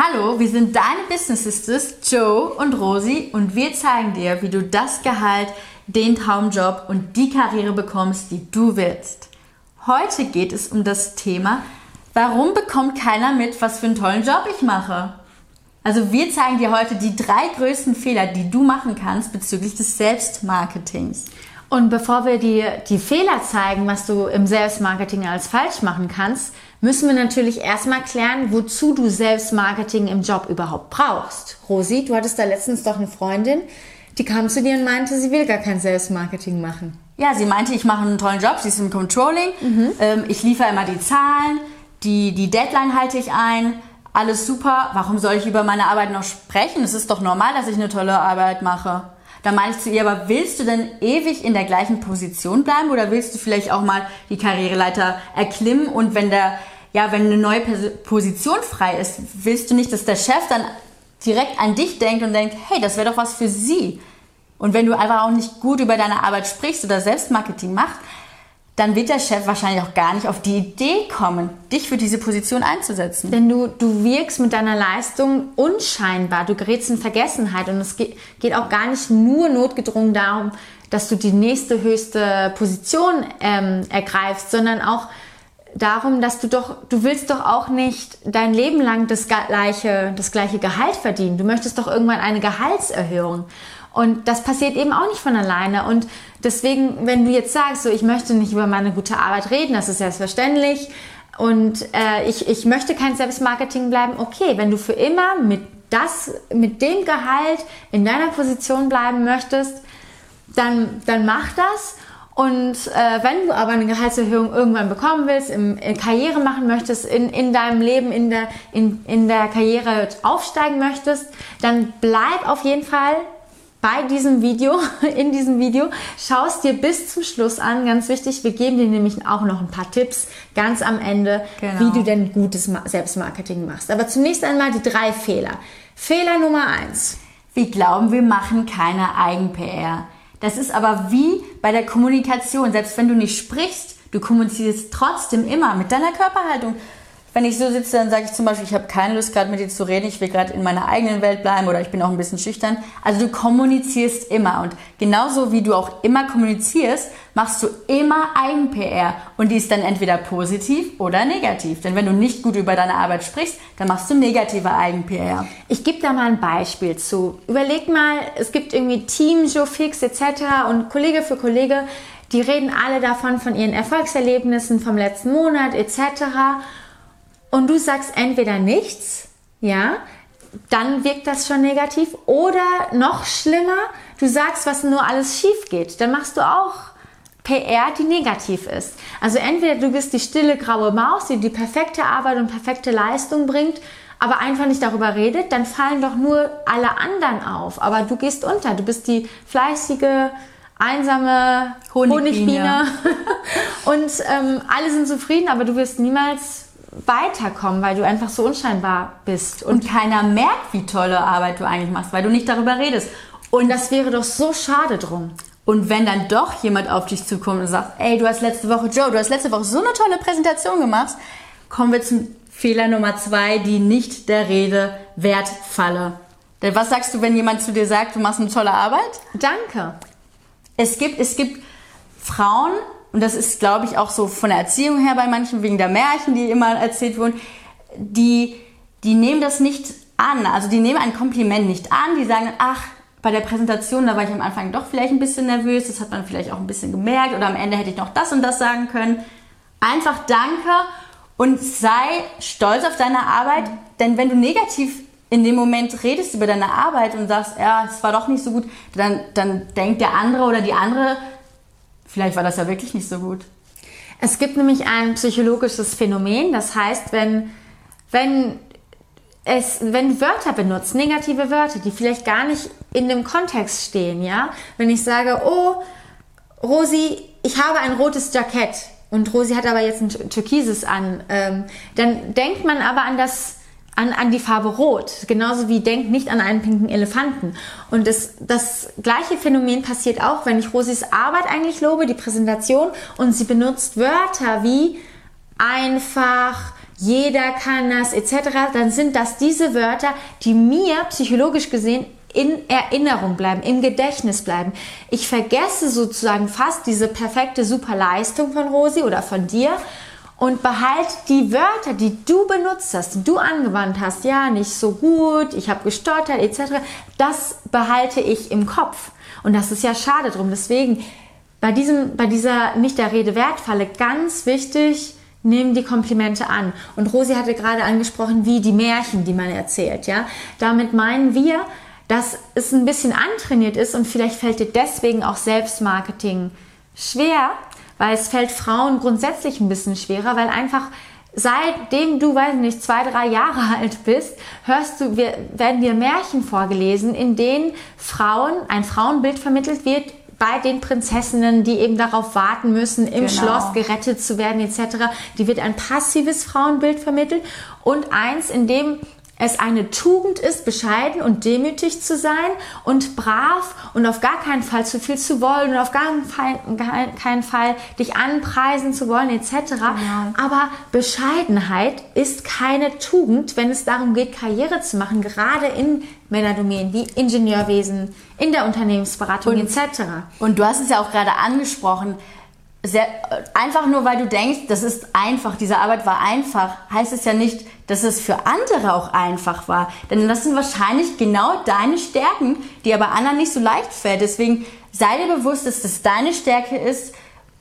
Hallo, wir sind deine Business Sisters, Joe und Rosi, und wir zeigen dir, wie du das Gehalt, den Traumjob und die Karriere bekommst, die du willst. Heute geht es um das Thema, warum bekommt keiner mit, was für einen tollen Job ich mache? Also wir zeigen dir heute die drei größten Fehler, die du machen kannst bezüglich des Selbstmarketings. Und bevor wir dir die Fehler zeigen, was du im Selbstmarketing als falsch machen kannst, müssen wir natürlich erstmal klären, wozu du Selbstmarketing im Job überhaupt brauchst. Rosi, du hattest da letztens doch eine Freundin, die kam zu dir und meinte, sie will gar kein Selbstmarketing machen. Ja, sie meinte, ich mache einen tollen Job, sie ist im Controlling, mhm. ähm, ich liefere immer die Zahlen, die, die Deadline halte ich ein, alles super, warum soll ich über meine Arbeit noch sprechen? Es ist doch normal, dass ich eine tolle Arbeit mache. Da meine ich zu ihr, aber willst du denn ewig in der gleichen Position bleiben oder willst du vielleicht auch mal die Karriereleiter erklimmen und wenn der, ja, wenn eine neue Position frei ist, willst du nicht, dass der Chef dann direkt an dich denkt und denkt, hey, das wäre doch was für sie. Und wenn du einfach auch nicht gut über deine Arbeit sprichst oder Selbstmarketing machst, dann wird der Chef wahrscheinlich auch gar nicht auf die Idee kommen, dich für diese Position einzusetzen. Denn du, du wirkst mit deiner Leistung unscheinbar, du gerätst in Vergessenheit und es geht, geht auch gar nicht nur notgedrungen darum, dass du die nächste höchste Position ähm, ergreifst, sondern auch darum, dass du doch, du willst doch auch nicht dein Leben lang das gleiche, das gleiche Gehalt verdienen. Du möchtest doch irgendwann eine Gehaltserhöhung. Und das passiert eben auch nicht von alleine. Und deswegen, wenn du jetzt sagst, so, ich möchte nicht über meine gute Arbeit reden, das ist selbstverständlich. Und äh, ich, ich möchte kein Selbstmarketing bleiben. Okay, wenn du für immer mit das, mit dem Gehalt in deiner Position bleiben möchtest, dann, dann mach das. Und äh, wenn du aber eine Gehaltserhöhung irgendwann bekommen willst, im, in Karriere machen möchtest, in, in deinem Leben, in der, in, in der Karriere aufsteigen möchtest, dann bleib auf jeden Fall bei diesem Video, in diesem Video, schaust dir bis zum Schluss an. Ganz wichtig, wir geben dir nämlich auch noch ein paar Tipps ganz am Ende, genau. wie du denn gutes Selbstmarketing machst. Aber zunächst einmal die drei Fehler. Fehler Nummer eins. Wir glauben, wir machen keine Eigen-PR. Das ist aber wie bei der Kommunikation. Selbst wenn du nicht sprichst, du kommunizierst trotzdem immer mit deiner Körperhaltung wenn ich so sitze, dann sage ich zum Beispiel, ich habe keine Lust gerade mit dir zu reden, ich will gerade in meiner eigenen Welt bleiben oder ich bin auch ein bisschen schüchtern. Also du kommunizierst immer und genauso wie du auch immer kommunizierst, machst du immer Eigen-PR und die ist dann entweder positiv oder negativ. Denn wenn du nicht gut über deine Arbeit sprichst, dann machst du negative Eigen-PR. Ich gebe da mal ein Beispiel zu. Überleg mal, es gibt irgendwie Team, Joe Fix etc. und Kollege für Kollege, die reden alle davon, von ihren Erfolgserlebnissen vom letzten Monat etc und du sagst entweder nichts, ja, dann wirkt das schon negativ. Oder noch schlimmer, du sagst, was nur alles schief geht. Dann machst du auch PR, die negativ ist. Also entweder du bist die stille graue Maus, die die perfekte Arbeit und perfekte Leistung bringt, aber einfach nicht darüber redet, dann fallen doch nur alle anderen auf. Aber du gehst unter. Du bist die fleißige, einsame Honigbiene. Honigbiene. und ähm, alle sind zufrieden, aber du wirst niemals weiterkommen, weil du einfach so unscheinbar bist. Und, und keiner merkt, wie tolle Arbeit du eigentlich machst, weil du nicht darüber redest. Und das wäre doch so schade drum. Und wenn dann doch jemand auf dich zukommt und sagt, ey, du hast letzte Woche, Joe, du hast letzte Woche so eine tolle Präsentation gemacht, kommen wir zum Fehler Nummer zwei, die nicht der Rede wert falle. Denn was sagst du, wenn jemand zu dir sagt, du machst eine tolle Arbeit? Danke. Es gibt, es gibt Frauen, und das ist, glaube ich, auch so von der Erziehung her bei manchen, wegen der Märchen, die immer erzählt wurden, die, die nehmen das nicht an. Also die nehmen ein Kompliment nicht an, die sagen, ach, bei der Präsentation, da war ich am Anfang doch vielleicht ein bisschen nervös, das hat man vielleicht auch ein bisschen gemerkt oder am Ende hätte ich noch das und das sagen können. Einfach danke und sei stolz auf deine Arbeit, denn wenn du negativ in dem Moment redest über deine Arbeit und sagst, ja, es war doch nicht so gut, dann, dann denkt der andere oder die andere, Vielleicht war das ja wirklich nicht so gut. Es gibt nämlich ein psychologisches Phänomen, das heißt, wenn, wenn es, wenn Wörter benutzt, negative Wörter, die vielleicht gar nicht in dem Kontext stehen, ja, wenn ich sage, oh, Rosi, ich habe ein rotes Jackett und Rosi hat aber jetzt ein türkises an, ähm, dann denkt man aber an das an, an die Farbe Rot. Genauso wie denkt nicht an einen pinken Elefanten. Und das, das gleiche Phänomen passiert auch, wenn ich Rosis Arbeit eigentlich lobe, die Präsentation, und sie benutzt Wörter wie einfach, jeder kann das etc., dann sind das diese Wörter, die mir psychologisch gesehen in Erinnerung bleiben, im Gedächtnis bleiben. Ich vergesse sozusagen fast diese perfekte Superleistung von Rosi oder von dir und behalte die Wörter, die du benutzt hast, die du angewandt hast, ja, nicht so gut, ich habe gestottert etc., das behalte ich im Kopf. Und das ist ja schade drum. Deswegen bei, diesem, bei dieser nicht der Rede wertfalle ganz wichtig, nimm die Komplimente an. Und Rosi hatte gerade angesprochen, wie die Märchen, die man erzählt. Ja? Damit meinen wir, dass es ein bisschen antrainiert ist und vielleicht fällt dir deswegen auch Selbstmarketing schwer, weil es fällt Frauen grundsätzlich ein bisschen schwerer, weil einfach seitdem du, weiß nicht, zwei, drei Jahre alt bist, hörst du, wir, werden dir Märchen vorgelesen, in denen Frauen, ein Frauenbild vermittelt wird, bei den Prinzessinnen, die eben darauf warten müssen, im genau. Schloss gerettet zu werden etc. Die wird ein passives Frauenbild vermittelt und eins, in dem es eine Tugend ist, bescheiden und demütig zu sein und brav und auf gar keinen Fall zu viel zu wollen und auf gar keinen Fall dich anpreisen zu wollen etc. Genau. Aber Bescheidenheit ist keine Tugend, wenn es darum geht, Karriere zu machen, gerade in Männerdomänen wie Ingenieurwesen, in der Unternehmensberatung und, etc. Und du hast es ja auch gerade angesprochen, sehr, einfach nur weil du denkst, das ist einfach, diese Arbeit war einfach, heißt es ja nicht, dass es für andere auch einfach war. Denn das sind wahrscheinlich genau deine Stärken, die aber anderen nicht so leicht fällt. Deswegen sei dir bewusst, dass das deine Stärke ist,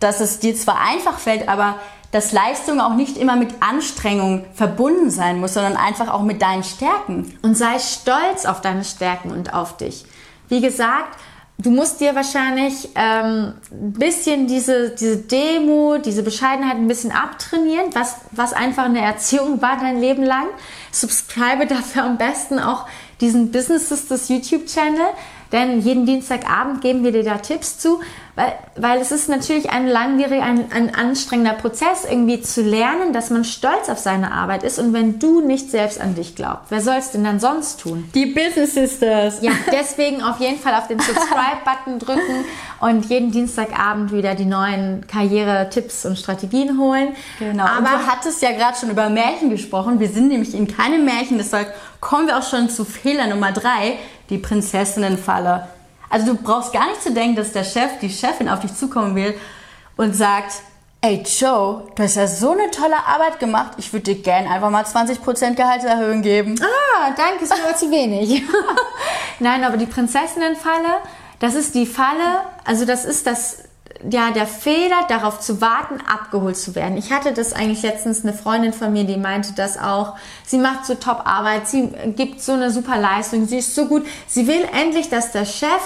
dass es dir zwar einfach fällt, aber dass Leistung auch nicht immer mit Anstrengung verbunden sein muss, sondern einfach auch mit deinen Stärken. Und sei stolz auf deine Stärken und auf dich. Wie gesagt, du musst dir wahrscheinlich ähm, ein bisschen diese, diese Demo, diese Bescheidenheit ein bisschen abtrainieren, was, was einfach eine Erziehung war dein Leben lang. Subscribe dafür am besten auch diesen Business Sisters YouTube-Channel, denn jeden Dienstagabend geben wir dir da Tipps zu, weil, weil es ist natürlich ein langwieriger, ein, ein anstrengender Prozess, irgendwie zu lernen, dass man stolz auf seine Arbeit ist. Und wenn du nicht selbst an dich glaubst, wer soll es denn dann sonst tun? Die Business Sisters. Ja, deswegen auf jeden Fall auf den Subscribe-Button drücken und jeden Dienstagabend wieder die neuen Karriere-Tipps und Strategien holen. Genau. Aber und du hattest ja gerade schon über Märchen gesprochen. Wir sind nämlich in keinem Märchen, deshalb kommen wir auch schon zu Fehler Nummer drei, die Prinzessinnenfalle. Also du brauchst gar nicht zu denken, dass der Chef, die Chefin auf dich zukommen will und sagt, ey Joe, du hast ja so eine tolle Arbeit gemacht, ich würde dir gerne einfach mal 20% Gehaltserhöhung geben. Ah, danke, ist mir aber zu wenig. Nein, aber die Prinzessinnenfalle, das ist die Falle, also das ist das, ja, der Fehler, darauf zu warten, abgeholt zu werden. Ich hatte das eigentlich letztens, eine Freundin von mir, die meinte das auch. Sie macht so Top-Arbeit, sie gibt so eine super Leistung, sie ist so gut. Sie will endlich, dass der Chef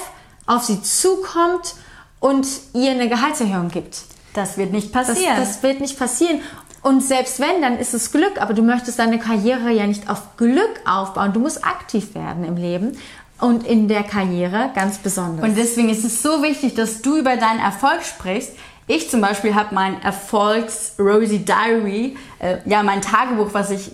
auf sie zukommt und ihr eine Gehaltserhöhung gibt. Das wird nicht passieren. Das, das wird nicht passieren. Und selbst wenn, dann ist es Glück, aber du möchtest deine Karriere ja nicht auf Glück aufbauen. Du musst aktiv werden im Leben und in der Karriere ganz besonders. Und deswegen ist es so wichtig, dass du über deinen Erfolg sprichst. Ich zum Beispiel habe mein Erfolgs-Rosie Diary, äh, ja mein Tagebuch, was ich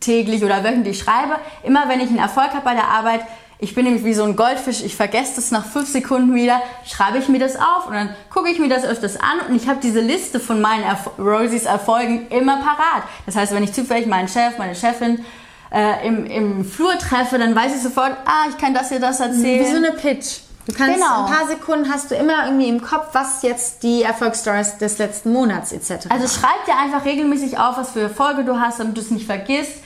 täglich oder wöchentlich schreibe. Immer wenn ich einen Erfolg habe bei der Arbeit, ich bin nämlich wie so ein Goldfisch, ich vergesse das nach fünf Sekunden wieder, schreibe ich mir das auf und dann gucke ich mir das öfters an und ich habe diese Liste von meinen Erf Rosies Erfolgen immer parat. Das heißt, wenn ich zufällig meinen Chef, meine Chefin äh, im, im Flur treffe, dann weiß ich sofort, ah, ich kann das hier, das erzählen. Wie so eine Pitch. Du kannst genau. ein paar Sekunden hast du immer irgendwie im Kopf, was jetzt die Erfolgsstories des letzten Monats etc. Also schreib dir einfach regelmäßig auf, was für Erfolge du hast, damit du es nicht vergisst.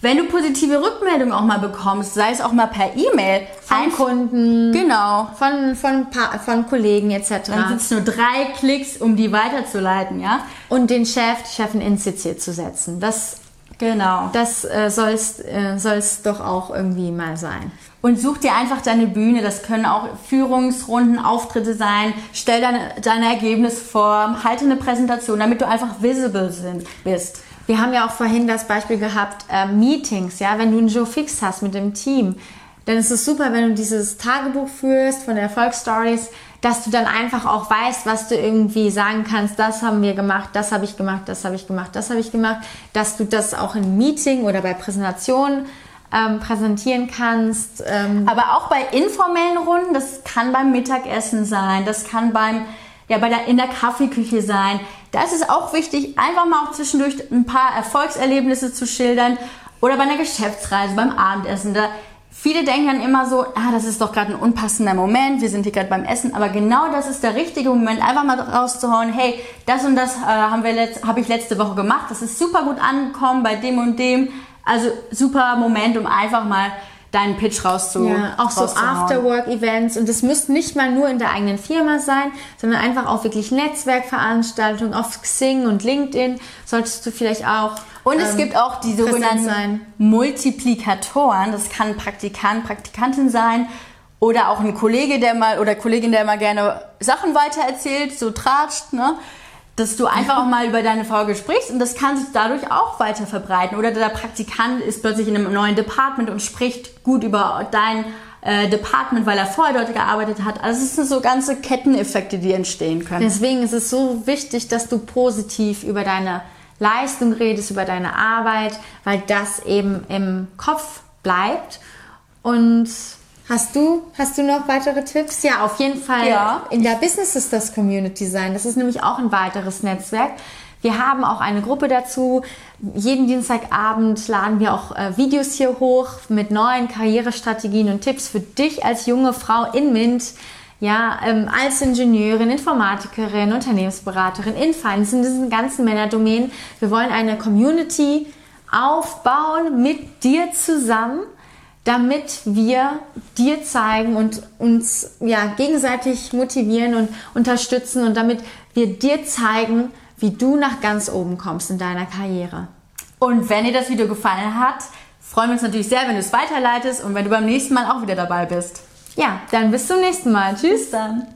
Wenn du positive Rückmeldungen auch mal bekommst, sei es auch mal per E-Mail. Von Kunden. Genau. Von, von, von Kollegen etc. Dann sind es nur drei Klicks, um die weiterzuleiten, ja? Und den Chef, die Chefin in CC zu setzen. Das, genau. Das äh, soll es äh, doch auch irgendwie mal sein. Und such dir einfach deine Bühne. Das können auch Führungsrunden, Auftritte sein. Stell deine, dein Ergebnis vor. Halte eine Präsentation, damit du einfach visible sind, bist. Wir haben ja auch vorhin das Beispiel gehabt, äh, Meetings, ja, wenn du einen Joe Fix hast mit dem Team, dann ist es super, wenn du dieses Tagebuch führst von Erfolgsstories, dass du dann einfach auch weißt, was du irgendwie sagen kannst, das haben wir gemacht, das habe ich gemacht, das habe ich gemacht, das habe ich gemacht, dass du das auch in Meeting oder bei Präsentationen ähm, präsentieren kannst. Ähm Aber auch bei informellen Runden, das kann beim Mittagessen sein, das kann beim ja, bei der, in der Kaffeeküche sein Da ist es auch wichtig, einfach mal auch zwischendurch ein paar Erfolgserlebnisse zu schildern oder bei einer Geschäftsreise, beim Abendessen. Da Viele denken dann immer so, ah, das ist doch gerade ein unpassender Moment, wir sind hier gerade beim Essen, aber genau das ist der richtige Moment, einfach mal rauszuhauen, hey, das und das äh, haben wir letzt, habe ich letzte Woche gemacht, das ist super gut angekommen bei dem und dem, also super Moment, um einfach mal deinen Pitch rauszu Ja, auch so Afterwork-Events und das müsste nicht mal nur in der eigenen Firma sein, sondern einfach auch wirklich Netzwerkveranstaltungen auf Xing und LinkedIn solltest du vielleicht auch. Und es ähm, gibt auch die sogenannten Multiplikatoren. Das kann Praktikant, Praktikantin sein oder auch ein Kollege, der mal oder Kollegin, der mal gerne Sachen weitererzählt, so tratscht, ne? Dass du einfach auch mal über deine Folge sprichst und das kann sich dadurch auch weiter verbreiten. Oder der Praktikant ist plötzlich in einem neuen Department und spricht gut über dein äh, Department, weil er vorher dort gearbeitet hat. Also es sind so ganze Ketteneffekte, die entstehen können. Deswegen ist es so wichtig, dass du positiv über deine Leistung redest, über deine Arbeit, weil das eben im Kopf bleibt und Hast du, hast du noch weitere Tipps? Ja, auf jeden Fall ja. in der Business Sisters Community sein. Das ist nämlich auch ein weiteres Netzwerk. Wir haben auch eine Gruppe dazu. Jeden Dienstagabend laden wir auch äh, Videos hier hoch mit neuen Karrierestrategien und Tipps für dich als junge Frau in MINT. Ja, ähm, als Ingenieurin, Informatikerin, Unternehmensberaterin, in Finance, in diesen ganzen Männerdomänen. Wir wollen eine Community aufbauen mit dir zusammen damit wir dir zeigen und uns ja, gegenseitig motivieren und unterstützen und damit wir dir zeigen, wie du nach ganz oben kommst in deiner Karriere. Und wenn dir das Video gefallen hat, freuen wir uns natürlich sehr, wenn du es weiterleitest und wenn du beim nächsten Mal auch wieder dabei bist. Ja, dann bis zum nächsten Mal. Tschüss. Bis dann.